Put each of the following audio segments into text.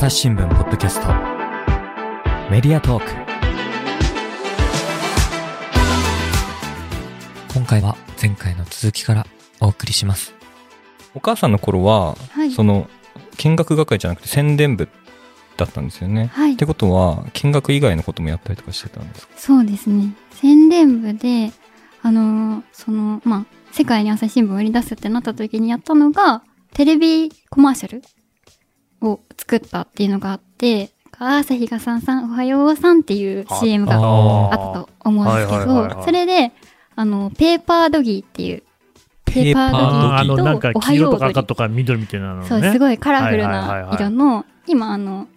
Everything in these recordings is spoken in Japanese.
朝日新聞ポッドキャスト。メディアトーク。今回は前回の続きからお送りします。お母さんの頃は、はい。その見学係じゃなくて宣伝部だったんですよね。はい。ってことは見学以外のこともやったりとかしてたんですか？そうですね。宣伝部で、あのーその、まあ、世界に朝日新聞を売り出すってなった時にやったのが、テレビコマーシャルを作ったっていうのがあって、朝日がさんさんおはようさんっていう CM があったと思うんですけど、それで、あの、ペーパードギーっていう、ペーパードギーとなんかおは黄色とか赤とか緑みたいなのね。そう、すごいカラフルなはい色の、今、あの、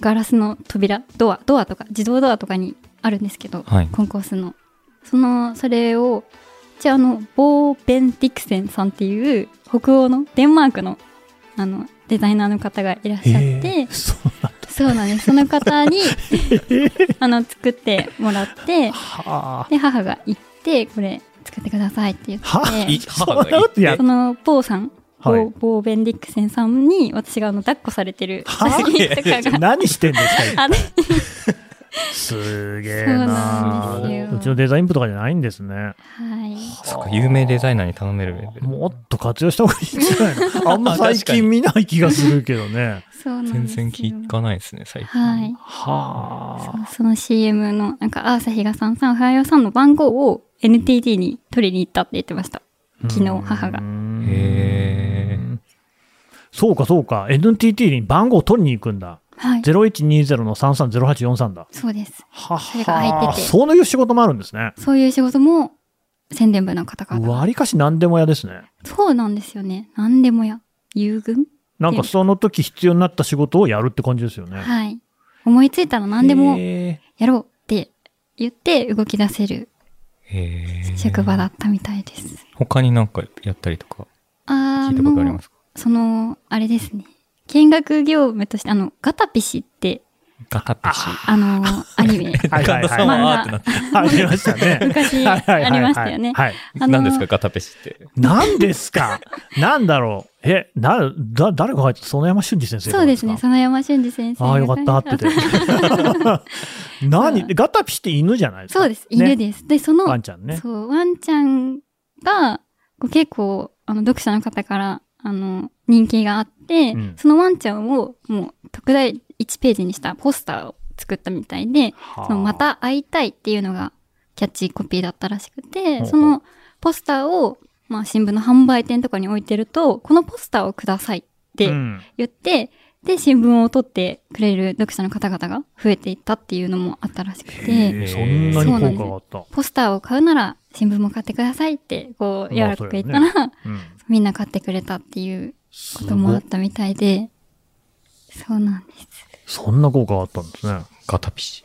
ガラスの扉、ドア、ドアとか、自動ドアとかにあるんですけど、はいコンコースの。その、それを、じゃあ、あの、ボー・ベン・ディクセンさんっていう、北欧の、デンマークの、あの、デザイナーの方がいらっしゃって、そうなんです。その方に、あの、作ってもらって、はで、母が行って、これ、作ってくださいって言はって、いその、ボーさん、ボはい。ー、ボーベンディックセンさんに、私があの、抱っこされてるは写真とかが、何してんですかすげえなうちのデザイン部とかじゃないんですね。はい。そっか有名デザイナーに頼めるレベル。もっと活用した方がいいんじゃないの？あんま最近見ない気がするけどね。そうなん全ですよ。然聞かないですね、最近。はい。はそうその CM の、なんか、朝日がさんさん、おはようさんの番号を NTT に取りに行ったって言ってました。あ。昨日母がへーそうかそうか。NTT に番号を取りに行くんだ。はい。0120の330843だ。そうです。はそれが入っててそういう仕事もあるんですね。そういう仕事も、宣伝部の方々。わりかし何でも屋ですね。そうなんですよね。何でもや。優遇なんかその時必要になった仕事をやるって感じですよね。はい。思いついたら何でもへやろうって言って動き出せる職場だったみたいです。他になんかやったりとかあ聞いたことありますか？その、あれですね。見学業務として、あの、ガタピシって、ガタピシ。あの、アニメ。はいはい神田さんはあーってなってありましたね。昔ありましたよねはい。何です。か、ガタペシって。何です。かなんだろうえ、な、だ、誰が書いてた園山俊二先生そうです。ね。園山俊二先生ああ、よかった、ってて。何ガタピシって犬じゃないです。かそうです。犬です。で、その、ワンちゃんね。そう、ワンちゃんが、結構、あの、読者の方から、あの、人気があって、うん。そのワンちゃんを、もう、特大1ページにしたポスターを作ったみたいで、はあ。そのまた会いたいっていうのがキャッチコピーだったらしくて、そのポスターを、まあ、新聞の販売店とかに置いてると、このポスターをくださいってうん。言って、で、新聞を取ってくれる読者の方々が増えていったっていうのもあったらしくへて、えそんなに効果があった。ポスターを買うなら新聞も買ってくださいって、こう、柔らかく言ったら、うん。みんな買ってくれたっていうすことも。あったみたいで、そうなんです。そんな効果があったんですね。ガタピシ。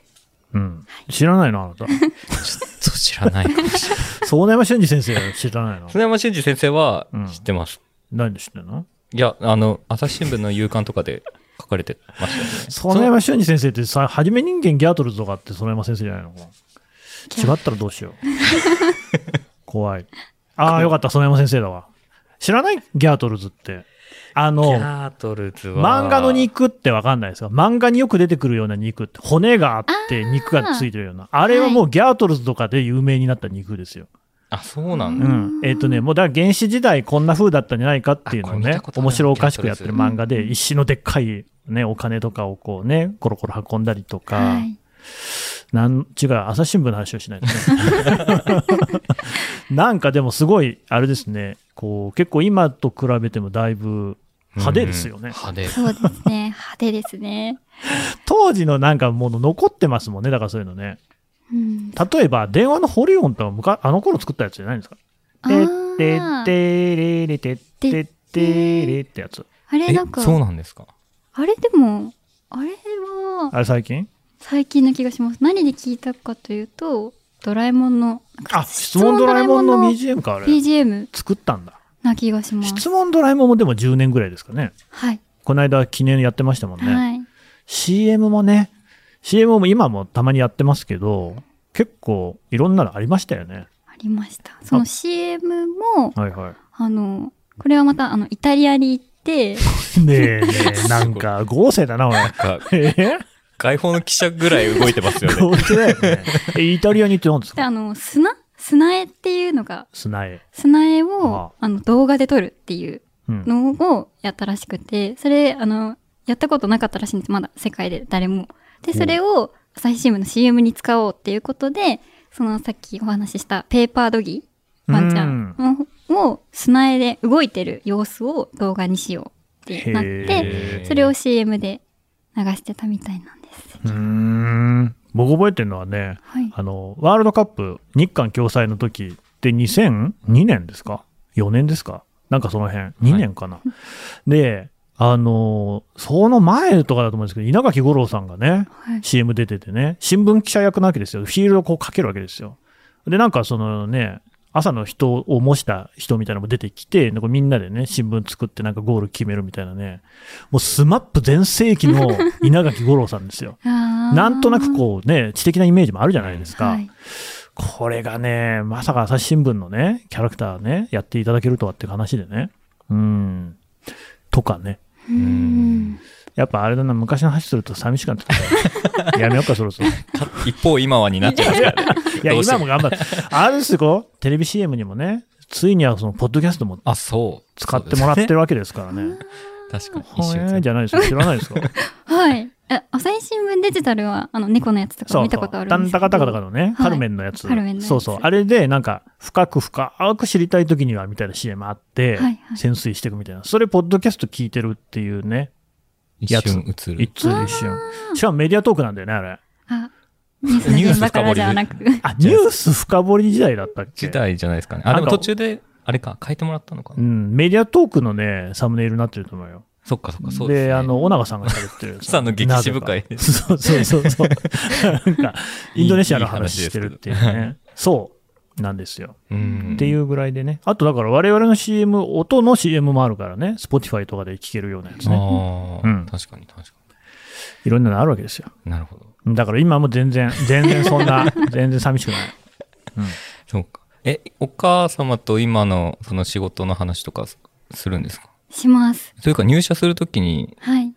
うん。知らないのあなた。そう知らないかもしれない。園山俊二先生知らないの？常山俊二先生はうん知ってます。何で知ってんの？いや、あの、朝日新聞の夕刊とかで書かれてましたよね。園山俊二先生ってさ、はじめ人間ギャートルズとかって園山先生じゃないの？違ったらどうしよう。怖い。ああ、よかった、園山先生だわ。知らない？ギャートルズって。あギの、ャートルズは。漫画の肉ってわかんないですか漫画によく出てくるような肉って骨があって肉がついてるような。あれはもうギャートルズとかで有名になった肉ですよ。あ、そうなんだ。うん。えっ、とね、もうだから原始時代こんな風だったんじゃないかっていうのをね面白おかしくやってる漫画で、うん石のでっかいね、お金とかをこうね、コロコロ運んだりとか、はい。なん、違う、朝日新聞の話をしないとね。なんかでもすごい、あれですね、こう、結構今と比べてもだいぶ派手ですよね。うん派手。そうですね。派手ですね。当時のなんかもの残ってますもんね、だからそういうのね。うん。例えば、電話のホリオンとかむか、あの頃作ったやつじゃないんですか。あてーってってれれてってってれってやつ。あれ、えなんか、そうなんですか？あれでも、あれは、あれ最近？最近な気がします。何で聞いたかというと、ドラえもんの、あ、質問ドラえもんの BGM か、あれ。BGM 作ったんだ。な気がします。質問ドラえもんもでも10年ぐらいですかね。はい。この間記念やってましたもんね。はい。CM もね、CM も今もたまにやってますけど、結構いろんなのありましたよね。ありました。その CM も、はいはい。あの、これはまた、あの、イタリアに行って、ねえねえ、なんか、合成だな、俺。なんか、え？外報の記者ぐらい動いてますよね。本当だよね。え、イタリアに行って何ですで、かあの、砂？砂絵のが、砂絵。砂絵あを、あの、動画で撮るっていううん。のをやったらしくて、それ、あの、やったことなかったらしいんです。まだ世界で誰も。で、それを朝日新聞の CM に使おうっていうことで、そのさっきお話ししたペーパードギー、ワンちゃんのを砂絵で動いてる様子を動画にしようってなっへて、ーそれを CM で流してたみたいなんです。うーん。僕覚えてるのはね、はい。あの、ワールドカップ日韓共催の時って2002年ですか ?4 年ですか？なんかその辺。2年かな。で、あの、その前とかだと思うんですけど、稲垣吾郎さんがね、はい。CM 出ててね、新聞記者役なわけですよ。フィールドをこうかけるわけですよ。で、なんかそのね、朝の人を模した人みたいなのも出てきて、なんかみんなでね、新聞作ってなんかゴール決めるみたいなね、もうスマップ全盛期の 稲垣吾郎さんですよ。ななんとなくこうね、知的なイメージもあるじゃないですか。はい。これがね、まさか朝日新聞のね、キャラクターね、やっていただけるとはっていう話でね。うん。とかね。うーん。やっぱあれだな、昔の話すると寂しくなってきた。やめようか、そろそろ。い一方今はになっちゃいますからね。や、どうして今も頑張って。あれですよ、テレビ CM にもね、ついにはその、ポッドキャストもあ、そう。使ってもらってるわけですからね。確かに。じゃないですか？知らないですか？はい。え、朝日新聞デジタルは、あの、猫のやつとか見たことあるタンタんですけど。カタカタカのね、はいカルメンのやつ。カルメンのやつそうそう。あれで、なんか、深く深く知りたいときには、みたいな CM あって、はいはい潜水していくみたいな。それ、ポッドキャスト聞いてるっていうね。一瞬映る。一通一瞬。しかもメディアトークなんだよね、あれ。あ、ニュースの現場からじゃなく。あ、ニュース深掘り時代だったっけ？時代じゃないですかね。あ、でも途中で、あれか、変えてもらったのかな。うん、メディアトークのね、サムネイルになってると思うよ。そっかそっか、そうでですね。あの、小長さんが喋ってる。さんの激渋会そうそうそうそう。なんか、インドネシアの話してるっていういい話ね。そう。なんですよ。うん。っていうぐらいでね。あとだから我々の CM、音の CM もあるからね。Spotify とかで聴けるようなやつね。ああ、うん確かに確かいろんなのあるわけですよ。に。なるほど。だから今も全然、全然そんな、全然寂しくない。そうか。え、お母様と今のその仕事の話とかすするんですか？します。というか入社するときにはい。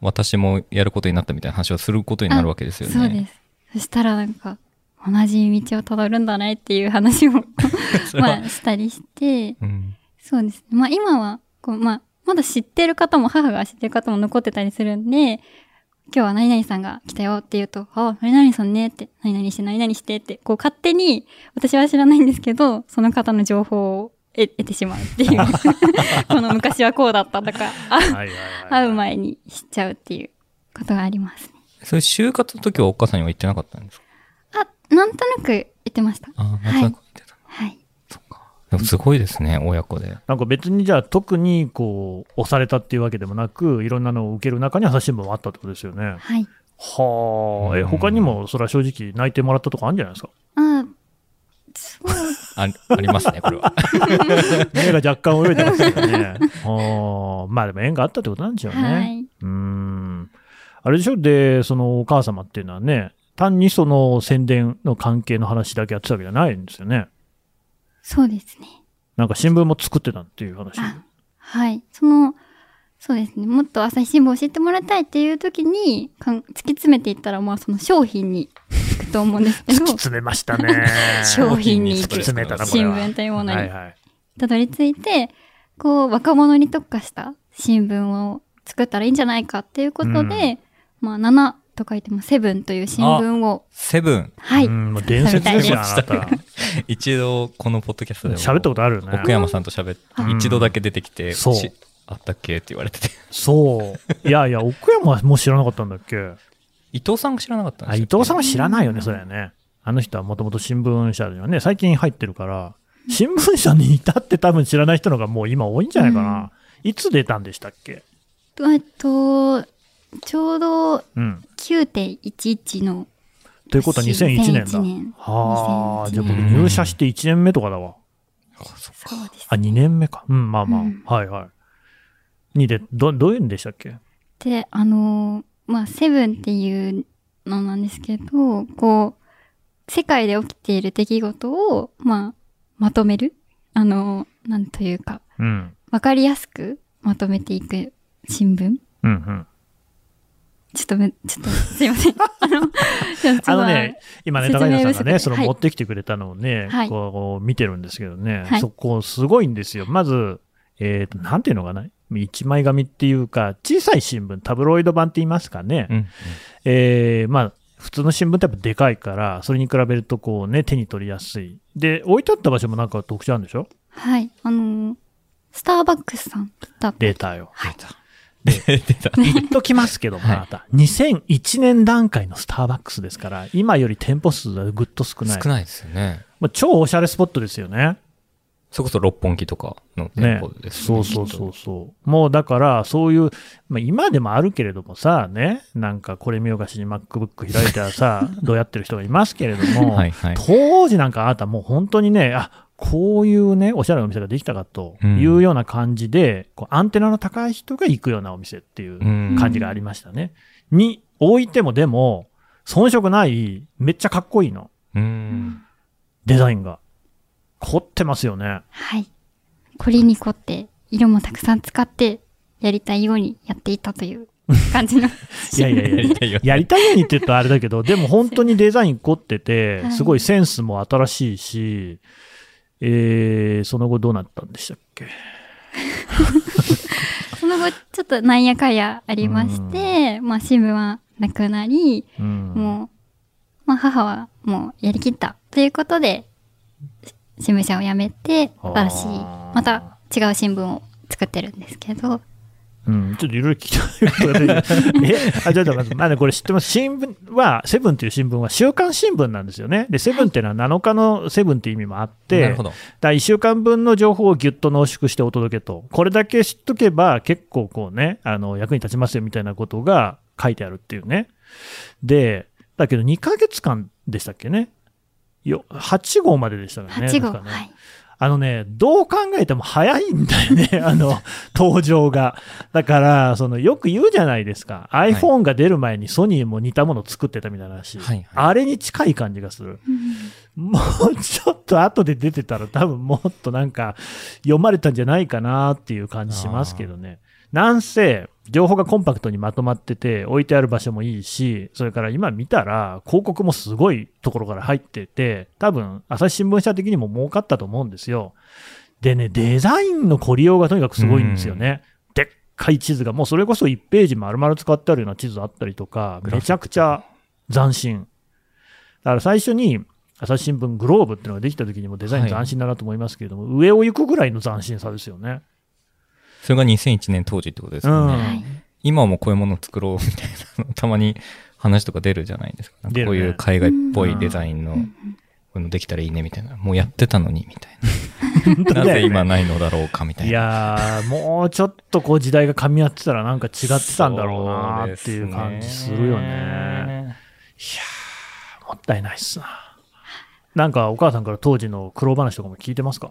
私もやることになったみたいな話をすることになるわけですよね。そうです。そしたらなんか、同じ道をたどるんだねっていう話を まあ、したりして、うん。そうですね。まあ今は、こう、まあ、まだ知ってる方も、母が知ってる方も残ってたりするんで、今日は何々さんが来たよって言うと、あ、何々さんねって、何々して何々してって、こう勝手に、私は知らないんですけど、その方の情報を得得てしまうっていう。この昔はこうだったとか。会う前に知っちゃうっていうことがありますね。それ就活の時はお母さんには言ってなかったんですか？あ、なんとなく言ってました。ああ、なんとなく言ってた。はい。そっか。でもすごいですね、親子で。なんか別にじゃあ特にこう、押されたっていうわけでもなく、いろんなのを受ける中に朝日新聞もあったってことですよね。はい。はあ、え、うん他にもそれは正直泣いてもらったとかあるんじゃないですか？あ、そうあありますね、これは。目が若干泳いでますけどね。は あ、まあでも縁があったってことなんでしょうね。はい。うーん。あれでしょで、そのお母様っていうのはね、単にその宣伝の関係の話だけやってたわけじゃないんですよね。そうですね。なんか新聞も作ってたっていう話。あはい。その、そうですね。もっと朝日新聞を知ってもらいたいっていう時に、かん突き詰めていったら、まあその商品に行くと思うんですけど 突き、詰めましたね。商品に突き詰めたな、これ新は。聞というものに。たどり着いて、こう、若者に特化した新聞を作ったらいいんじゃないかっていうことで、まあ、7と書いてもセブンという新聞を、セブン。はい。うん、もう伝説ですよ、あな作た。一度このポッドキャストでも喋ったことあるよね。奥山さんと喋って、うん一度だけ出てきて、そうしあったっけ？って言われてて。そう。いやいや、奥山はもう知らなかったんだっけ？伊藤さんが知らなかったんあ、ですよ伊藤さんは知らないよね、それはね。あの人はもともと新聞社にはね、最近入ってるから、新聞社に至って多分知らない人のがもう今多いんじゃないかな。いつ出たんでしたっけ？えっと、ちょうどうん。9.11のということは2001年だ。2001年はあ、2001じゃあ僕年入社して1年目とかだわ。そうです。あ、2年目か。うん、まあまあ。うんはいはい。にで、ど、どういうんでしたっけ？で、あのーまあ、セブンっていうのなんですけど、こう、世界で起きている出来事を、まあ、まとめる？あのーなんというか、うん。わかりやすくままとめていく新聞？うんうん。ちょっとめ、ちょっと、すいません。あの、あのね、今ね、説高平さんがね、そのはい。持ってきてくれたのをね、はい。こう見てるんですけどね、はい。そこすごいんですよ。まず、えっ、と、なんていうのかな？一枚紙っていうか、小さい新聞、タブロイド版って言いますかね。うん。えーまあ、普通の新聞ってやっぱでかいから、それに比べるとこうね、手に取りやすい。で、置いてあった場所もなんか特徴あるんでしょ？はい。あのースターバックスさんだった。データよ。出た。言っときますけども、はいあなた。2001年段階のスターバックスですから、今より店舗数はぐっと少ない。少ないですよね。まあ、超おしゃれスポットですよね。それこそ六本木とかの店ね舗ですそうそうそうそう。もうだから、そういう、まあ、今でもあるけれどもさ、ね、なんかこれ見よがしに MacBook 開いたらさ、どうやってる人がいますけれども、はいはい。当時なんかあなたもう本当にね、あ、こういうね、おしゃれなお店ができたかというような感じで、こうアンテナの高い人が行くようなお店っていううん感じがありましたね。に、置いてもでも、遜色ない、めっちゃかっこいいの。うん。デザインが。凝ってますよね。はい。これに凝って、色もたくさん使って、やりたいようにやっていたという 感じの。いやいやいややりたいよやりたいようにって言うとあれだけど、でも本当にデザイン凝ってては、いすごいセンスも新しいし、えー、その後どうなったんでしたっけ？その後、ちょっとなんやかやありまして、まあ、新聞はなくなり、うん。もう、まあ、母はもうやりきったということで、新聞社を辞めて、新しい、また違う新聞を作ってるんですけど、うん、ちょっといろいろ聞きたい え、あ、じゃあ、まず、まあね、これ知ってます？新聞は、セブンっていう新聞は週刊新聞なんですよね。で、セブンっていうのは7日のセブンっていう意味もあって、なるほど。だから1週間分の情報をぎゅっと濃縮してお届けと。これだけ知っとけば結構こうね、あの、役に立ちますよみたいなことが書いてあるっていうね。で、だけど2ヶ月間でしたっけね？よ、8号まででしたからね。8号、ねはい。あのね、どう考えても早いんだよね、あの、登場が。だから、その、よく言うじゃないですか。い iPhone が出る前にソニーも似たものを作ってたみたいな話。はいはいあれに近い感じがする。もうちょっと後で出てたら多分もっとなんか読まれたんじゃないかなっていう感じしますけどね。なんせ、情報がコンパクトにまとまってて、置いてある場所もいいし、それから今見たら、広告もすごいところから入ってて、多分、朝日新聞社的にも儲かったと思うんですよ。でね、デザインの凝りようがとにかくすごいんですよね。でっかい地図が、もうそれこそ1ページ丸々使ってあるような地図あったりとか、めちゃくちゃ斬新。だから最初に、朝日新聞グローブっていうのができた時にもデザイン斬新だなと思いますけれども、上を行くぐらいの斬新さですよね。それが2001年当時ってことですよね。うんはい。今はもうこういうものを作ろうみたいなの、たまに話とか出るじゃないですか。かこういう海外っぽいデザインの、こういうのできたらいいねみたいな。もうやってたのにみたいな。なぜ今ないのだろうかみたいいな。やー、もうちょっとこう時代が噛み合ってたらなんか違ってたんだろうなっていう感じするよね。もったいないっすな。なんかお母さんから当時の苦労話とかも聞いてますか？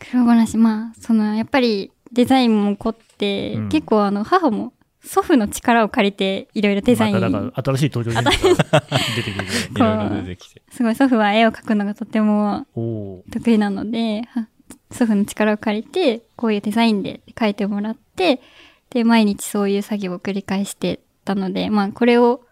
黒話、まあ、その、やっぱりデザインも凝って、うん結構あの、母も祖父の力を借りて、いろいろデザイン、ま新しい登場人物が出てくる。いろいろ出てきて。すごい祖父は絵を描くのがとても。得意なので、は祖父の力を借りて、こういうデザインで描いてもらって、で、毎日そういう作業を繰り返してたので、まあ、これを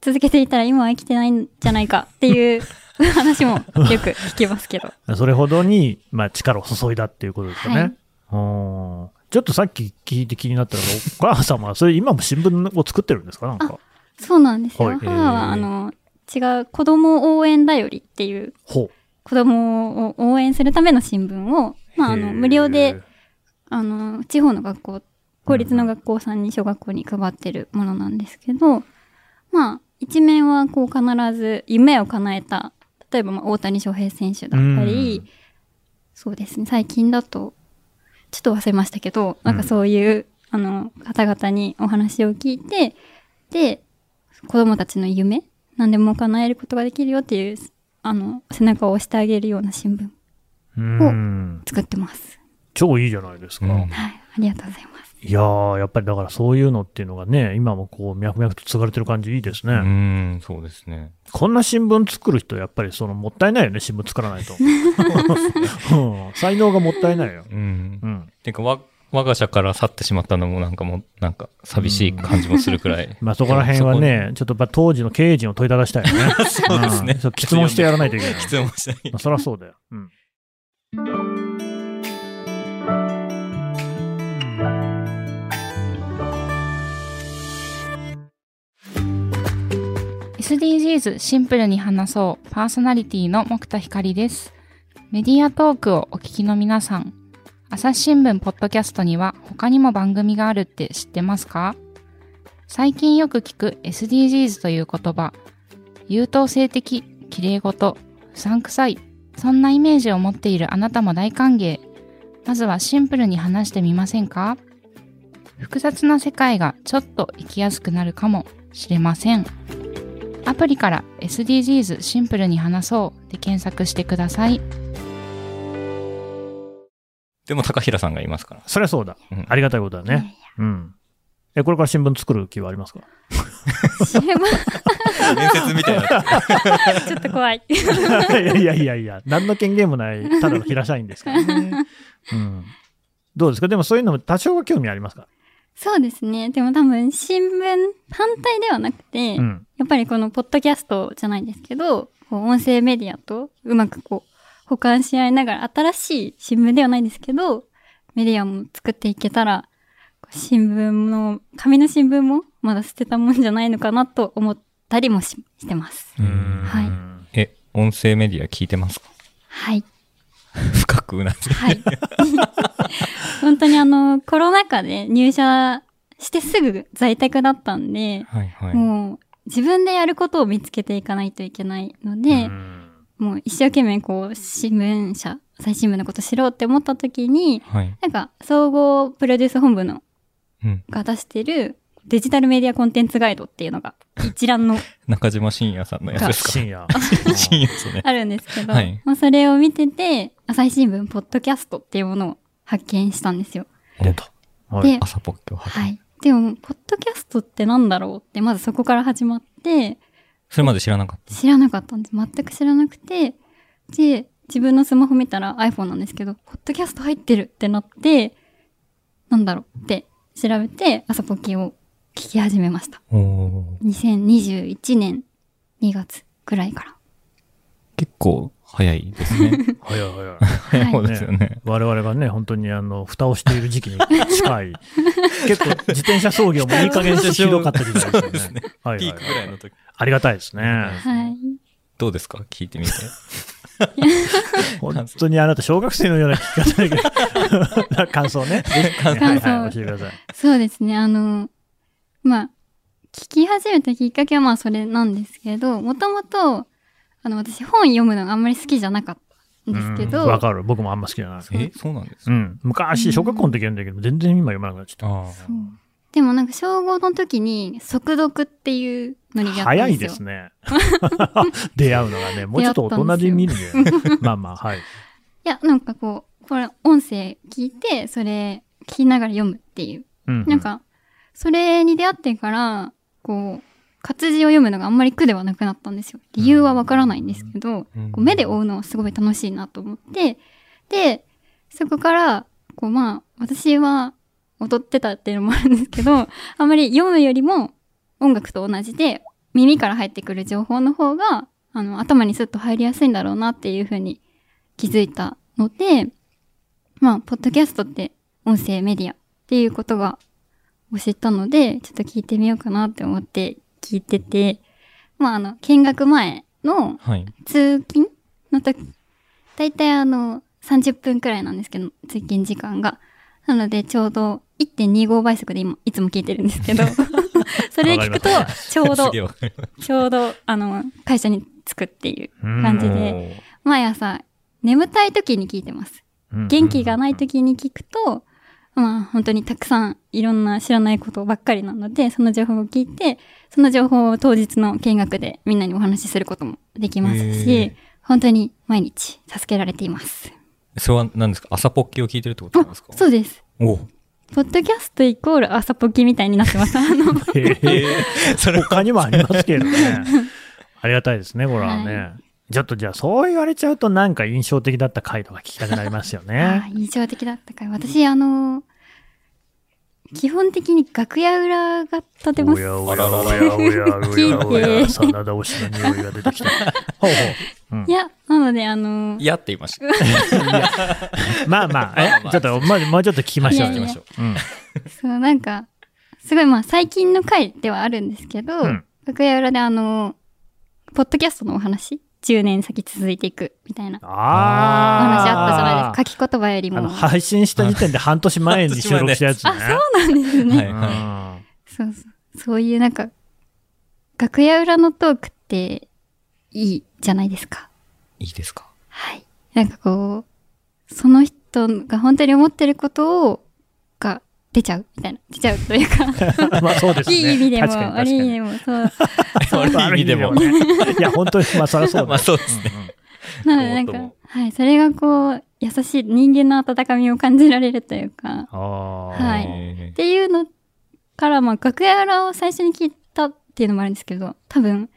続けていたら今は生きてないんじゃないかっていう 話もよく聞きますけど。それほどに、まあ、力を注いだっていうことですよね。はいうんちょっとさっき聞いて気になったのが、お母様はそれ今も新聞を作ってるんですかなんか？そうなんですよ。はい母は、あの、違う子供応援だよりっていうほ子供を応援するための新聞を、まあ、あの、無料で、あの、地方の学校、公立の学校さんに小学校に配ってるものなんですけど、まあ、一面はこう必ず夢を叶えた、例えばまあ大谷翔平選手だったり、うん。そうですね、最近だと、ちょっと忘れましたけど、なんかそういう、あの、方々にお話を聞いて、で、子供たちの夢、何でも叶えることができるよっていう、あの、背中を押してあげるような新聞うん。作ってます。超いいじゃないですか。うんはい、ありがとうございます。いやー、やっぱりだからそういうのっていうのがね、今もこう、脈々と継がれてる感じいいですね。うん、そうですね。こんな新聞作る人、やっぱりその、もったいないよね、新聞作らないと。うん才能がもったいないよ。うん。うん。てかわ、我が社から去ってしまったのもなんかもう、なんか寂しい感じもするくらい。まあそこら辺はね、ちょっとやっぱ当時の経営陣を問いただしたいよね。そうですねう質問してやらないといけない。質問したい。まあそりゃそうだよ。うん。SDGs シンプルに話そう。パーソナリティの木田光です。メディアトークをお聞きの皆さん、朝日新聞ポッドキャストには他にも番組があるって知ってますか？最近よく聞く SDGs という言葉、優等生的、綺麗事、不散臭い、そんなイメージを持っているあなたも大歓迎。まずはシンプルに話してみませんか？複雑な世界がちょっと生きやすくなるかもしれません。アプリから SDGs シンプルに話そうで検索してください。でも高平さんがいますから。そりゃそうだうん。ありがたいことだね。うん。え、これから新聞作る気はありますか？面接みたいな。ちょっと怖い。い やいやいやいや、何の権限もない、ただの平社員ですからね。うん。どうですか？でもそういうのも多少は興味ありますか？そうですね。でも多分新聞反対ではなくて、うん。やっぱりこのポッドキャストじゃないんですけど、こう音声メディアとうまくこう、保管し合いながら新しい新聞ではないんですけど、メディアも作っていけたら、新聞の、紙の新聞もまだ捨てたもんじゃないのかなと思ったりもししてます。はいえ、音声メディア聞いてますか？はい。なずいてはい。本当にあの、コロナ禍で入社してすぐ在宅だったんで、はいはい。もう自分でやることを見つけていかないといけないので、もう一生懸命こう、新聞社、朝日新聞のこと知ろうって思った時に、はい。なんか、総合プロデュース本部のうん。が出してるデジタルメディアコンテンツガイドっていうのが一覧の 中島信也さんのやつですか？深夜。深夜ですね。あるんですけど、はいまあそれを見てて、朝日新聞ポッドキャストっていうものを発見したんですよ。出た。はいで、朝ポッキョ発はい。でも、ポッドキャストってなんだろうって、まずそこから始まって、それまで知らなかっ知らなかったんです。全く知らなくて、で、自分のスマホ見たら iPhone なんですけど、ポッドキャスト入ってるってなって、なんだろうって調べて、朝ポッキーを聞き始めました。た。おー2021年2月くらいか結構早いですね。早い早い。ら。早い方はい。ですよね。我々がね、本当にあの、蓋をしている時期に近い。結構、自転車操業もいい加減ひどかった時代ですすね。でよね。はいピーはいクぐらいの時。ありがたいですね。はい。どうですか？聞いてみて。本当にあなた、小学生のような聞き方だけど、感想ね。感想はいはい、教えてください。そうですね。あの、まあ、聞き始めたきっかけはまあそれなんですけど、もともと、あの、私本読むのがあんまり好きじゃなかったんですけうんど、わかる。僕もあんま好きじゃない。え、そうなんですかうん。昔、小学校の時読んだけど、全然今読まなくなっちゃっああ。でもなんか小5の時に速読っていうのにた。早いやったんですよ。ですね。出会うのがね、もうちょっと大人で見るね。まあまあ、はい。いや、なんかこう、これ音声聞いて、それ聞きながら読むっていう。うんなんか、それに出会ってから、こう、活字を読むのがあんまり苦ではなくなったんですよ。理由はわからないんですけど、うんこう目で追うのはすごい楽しいなと思って、で、そこから、こうまあ、私は踊ってたっていうのもあるんですけど、あんまり読むよりも音楽と同じで、耳から入ってくる情報の方が、あの、頭にスッと入りやすいんだろうなっていうふうに気づいたので、まあ、ポッドキャストって音声メディアっていうことがを知ったので、ちょっと聞いてみようかなって思って聞いてて、まあ、あの、見学前のはい。通勤の時、だいたいあの、30分くらいなんですけど、通勤時間が。なので、ちょうど1.25倍速で今、いつも聞いてるんですけど、それで聞くとちょうどちょうど、あの、会社に着くっていう感じで、毎朝、眠たい時に聞いてます。元気がない時に聞くと、まあ本当にたくさんいろんな知らないことばっかりなので、その情報を聞いて、その情報を当日の見学でみんなにお話しすることもできますへしー、本当に毎日助けられています。それは何ですか？朝ポッキを聞いてるってことなんですか？そうです。おポッドキャストイコール朝ポキみたいになってます。あの、へえそれ 他にもありますけどね。ありがたいですね、これはね。はちょっとじゃあ、そう言われちゃうと、なんか印象的だった回とか聞きたくなりますよあね。ー印象的だったから、私あの、基本的に楽屋裏がとてもおやおやおやおやおやおや、真田推しの匂いが出てきた。ほうほう。うんいや、なので、あの、いやって言いました。まあまあ、まあまえ、あちょっと、まもうちょっと聞きましょう。いやいや行きましょう。うん。そう、なんか、すごいまあ最近の回ではあるんですけど、うん楽屋裏であの、ポッドキャストのお話、10年先続いていくみたいなおあ話あ。あったじゃないですか。書き言葉よりも。配信した時点で半年前に収録したやつね。あ、そうなんですね。はいうんそうそう。そういうなんか、楽屋裏のトークっていいじゃないですか。いいですか？はい。なんかこう、その人が本当に思ってることを、が出ちゃうみたいな。出ちゃうというか、まあそうですね。いい意味でも悪い意味でも、そう。悪い意味でも。ね。いや、本当に、まあそりゃそうだ。まあそうですね。なのでなんか、はい。それがこう、優しい人間の温かみを感じられるというか、ああ。はいえっていうのから、まあ、楽屋裏を最初に聞いたっていうのもあるんですけど、多分、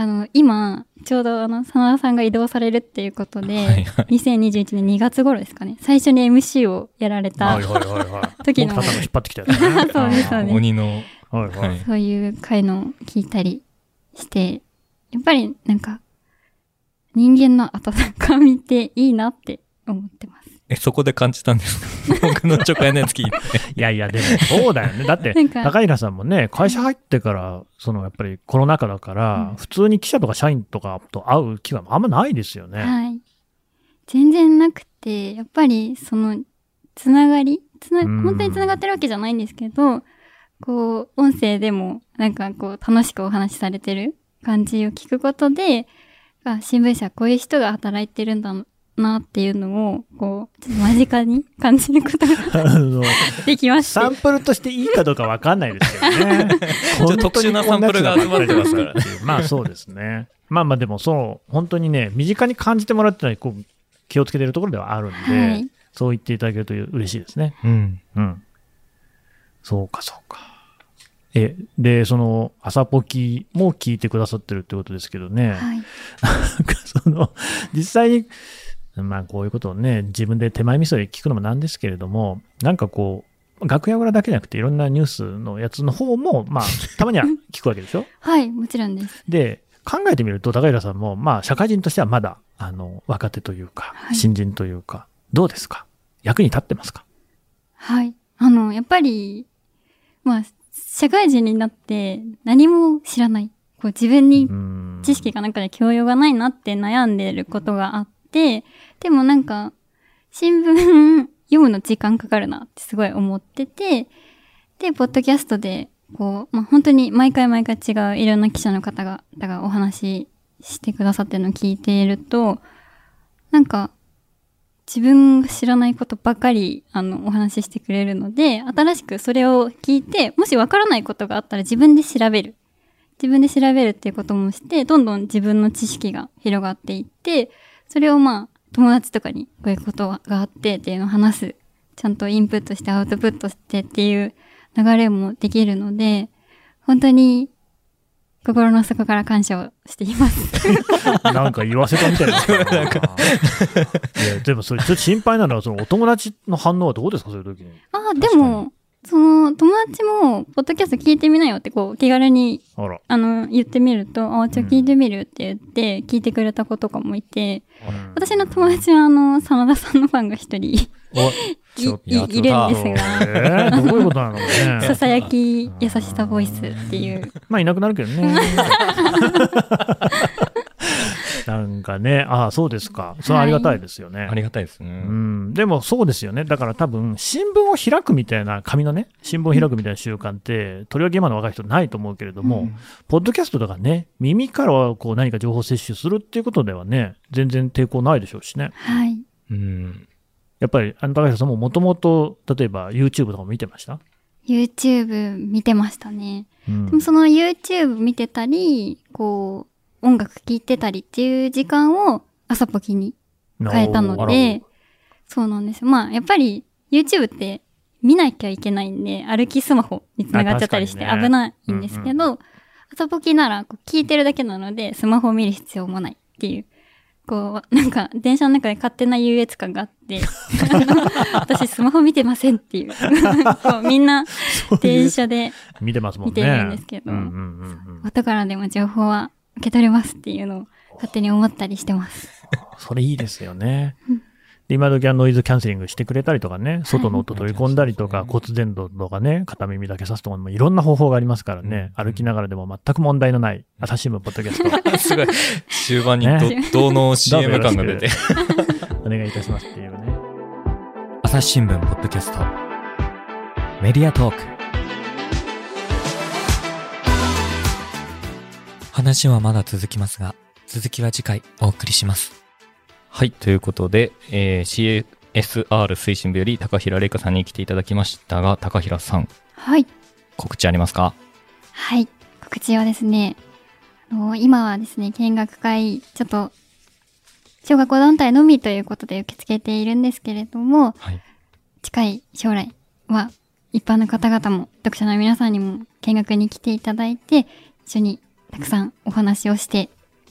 あの、今、ちょうどあの、真田さんが移動されるっていうことで、はいはい2021年2月頃ですかね、最初に MC をやられた、はいはいはいはい。時の引っ張ってきたやつね。そうですそうです鬼の、はいははいい。そういう回のを聞いたりして、やっぱりなんか、人間の温かみっていいなって思ってます。え、そこで感じたんですか？僕の初回のやつ聞いて。いやいや、でもそうだよね。だって高平さんもね、会社入ってから、そのやっぱりコロナ禍だから、うん普通に記者とか社員とかと会う機会もあんまないですよね。はい。全然なくて、やっぱりその、つながりつな、うん本当につながってるわけじゃないんですけど、こう、音声でも、なんかこう、楽しくお話しされてる感じを聞くことで、あ、新聞社はこういう人が働いてるんだなっていうのを、こう、ちょっと間近に感じることが できました。サンプルとしていいかどうかわかんないですけどね。特殊なサンプルが集まってますからねまあそうですね。まあまあでもそう、本当にね、身近に感じてもらってのはこう気をつけてるところではあるんで、はい。そう言っていただけると嬉しいですね。うん。うん。そうか、そうか。え、で、その、朝ポキも聞いてくださってるってことですけどね。はい。なんかその、実際に、まあこういうことをね、自分で手前味噌で聞くのもなんですけれども、なんかこう、楽屋裏だけじゃなくていろんなニュースのやつの方も、まあ、たまには聞くわけでしょ？はい、もちろんです。で、考えてみると、高平さんも、まあ、社会人としてはまだ、あの、若手というか、はい新人というか、どうですか？役に立ってますか？はい。あの、やっぱり、まあ、社会人になって何も知らない。こう自分にうん知識がなんかで教養がないなって悩んでることがあって、でもなんか、新聞 読むの時間かかるなってすごい思ってて、で、ポッドキャストで、こう、まあ、本当に毎回毎回違ういろんな記者の方が、だがお話ししてくださってるのを聞いていると、なんか、自分が知らないことばかり、あの、お話ししてくれるので、新しくそれを聞いて、もしわからないことがあったら自分で調べる。自分で調べるっていうこともして、どんどん自分の知識が広がっていって、それをまあ、友達とかにこういうことがあってっていうのを話す。ちゃんとインプットしてアウトプットしてっていう流れもできるので、本当に心の底から感謝をしています。なんか言わせたみたいな。なんか。いや、でもそれちょっと心配なのは、そのお友達の反応はどうですか？そういう時に。ああ、でも、その友達も、ポッドキャスト聞いてみなよってこう、気軽にあの、言ってみると、あ、じゃあ聞いてみるって言って、聞いてくれた子とかもいて、うん私の友達は、あの、真田さんのファンが一人いいいるんですが、えー、どういうことなのね。ささやき優しさボイスっていう。まあいなくなるけどね。なんかね、ああ、そうですか。それはありがたいですよね。ありがたいですうね。ん、でもそうですよね。だから多分、新聞を開くみたいな、紙のね、新聞を開くみたいな習慣って、とりわけ今の若い人ないと思うけれども、ポッドキャストとかね、耳からこう何か情報摂取するっていうことではね、全然抵抗ないでしょうしね。はい。うん。やっぱり、あの高橋さんももともと、例えば YouTube とかも見てました？YouTube 見てましたね。うんでもその YouTube 見てたり、こう、音楽聴いてたりっていう時間を朝ポキに変えたので、そうなんですよ。まあ、やっぱり YouTube って見なきゃいけないんで、歩きスマホにつながっちゃったりして危ないんですけど、朝ポキならこう聞いてるだけなので、スマホを見る必要もないっていうこう、なんか、電車の中で勝手な優越感があって、私スマホ見てませんっていう。こうみんな、電車で、見てますもんね。見てるんですけどうんうんうんうん後からでも情報は受け取れますっていうのを勝手に思ったりしてます。それいいですよね。で今時はノイズキャンセリングしてくれたりとかね、外の音取り込んだりとか、骨伝導とかね、片耳だけさすとかもいろんな方法がありますからね、歩きながらでも全く問題のない朝日新聞ポッドキャスト、すごい。終盤にどの CM 感が出て。お願いいたしますっていうね。朝日新聞ポッドキャスト。メディアトーク話はまだ続きますが続きは次回お送りしますはい。ということで、えー CSR 推進部より高平玲香さんに来ていただきましたが、高平さん、はい。告知ありますか？はい。告知はですね、あの今はですね、見学会、ちょっと、小学校団体のみということで受け付けているんですけれども、はい。近い将来は、一般の方々も、読者の皆さんにも見学に来ていただいて、一緒にたくさんお話をして、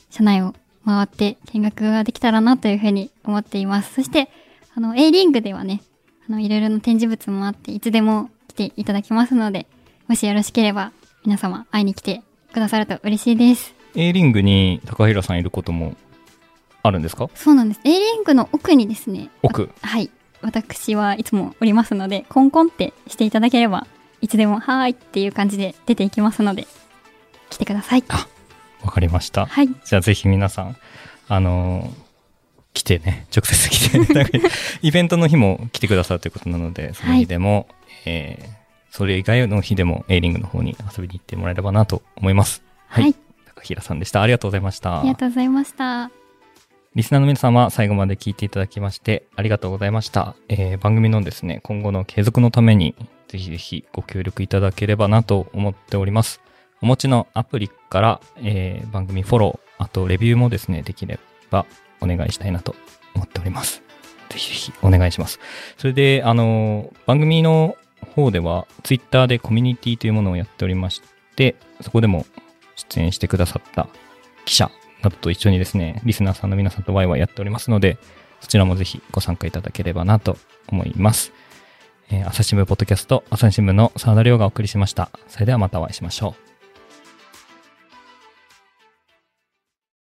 社内を回って見学ができたらなというふうに思っています。そして、あの、A リングではね、あの、いろいろな展示物もあって、いつでも来ていただきますので、もしよろしければ、皆様会いに来てくださると嬉しいです。A リングに高平さんいることもあるんですか？そうなんです。A リングの奥にですね、奥？あはい。私はいつもおりますので、コンコンってしていただければ、いつでも、はーいっていう感じで出ていきますので、来てください。わかりました。はい。じゃあぜひ皆さん、あのー来てね、直接来て、なんかイベントの日も来てくださるということなので、その日でも、えーそれ以外の日でも A リングの方に遊びに行ってもらえればなと思います。はい。はい高平さんでした。ありがとうございました。ありがとうございました。リスナーの皆様、最後まで聞いていただきまして、ありがとうございました。えー番組のですね、今後の継続のために、ぜひぜひご協力いただければなと思っております。お持ちのアプリから、えー番組フォロー、あとレビューもですね、できればお願いしたいなと思っております。ぜひぜひお願いします。それで、あの番組の方では、ツイッターでコミュニティというものをやっておりまして、そこでも出演してくださった記者などと一緒にですね、リスナーさんの皆さんとワイワイやっておりますので、そちらもぜひご参加いただければなと思います。えー朝日新聞ポッドキャスト、朝日新聞の沢田亮がお送りしました。それではまたお会いしましょう。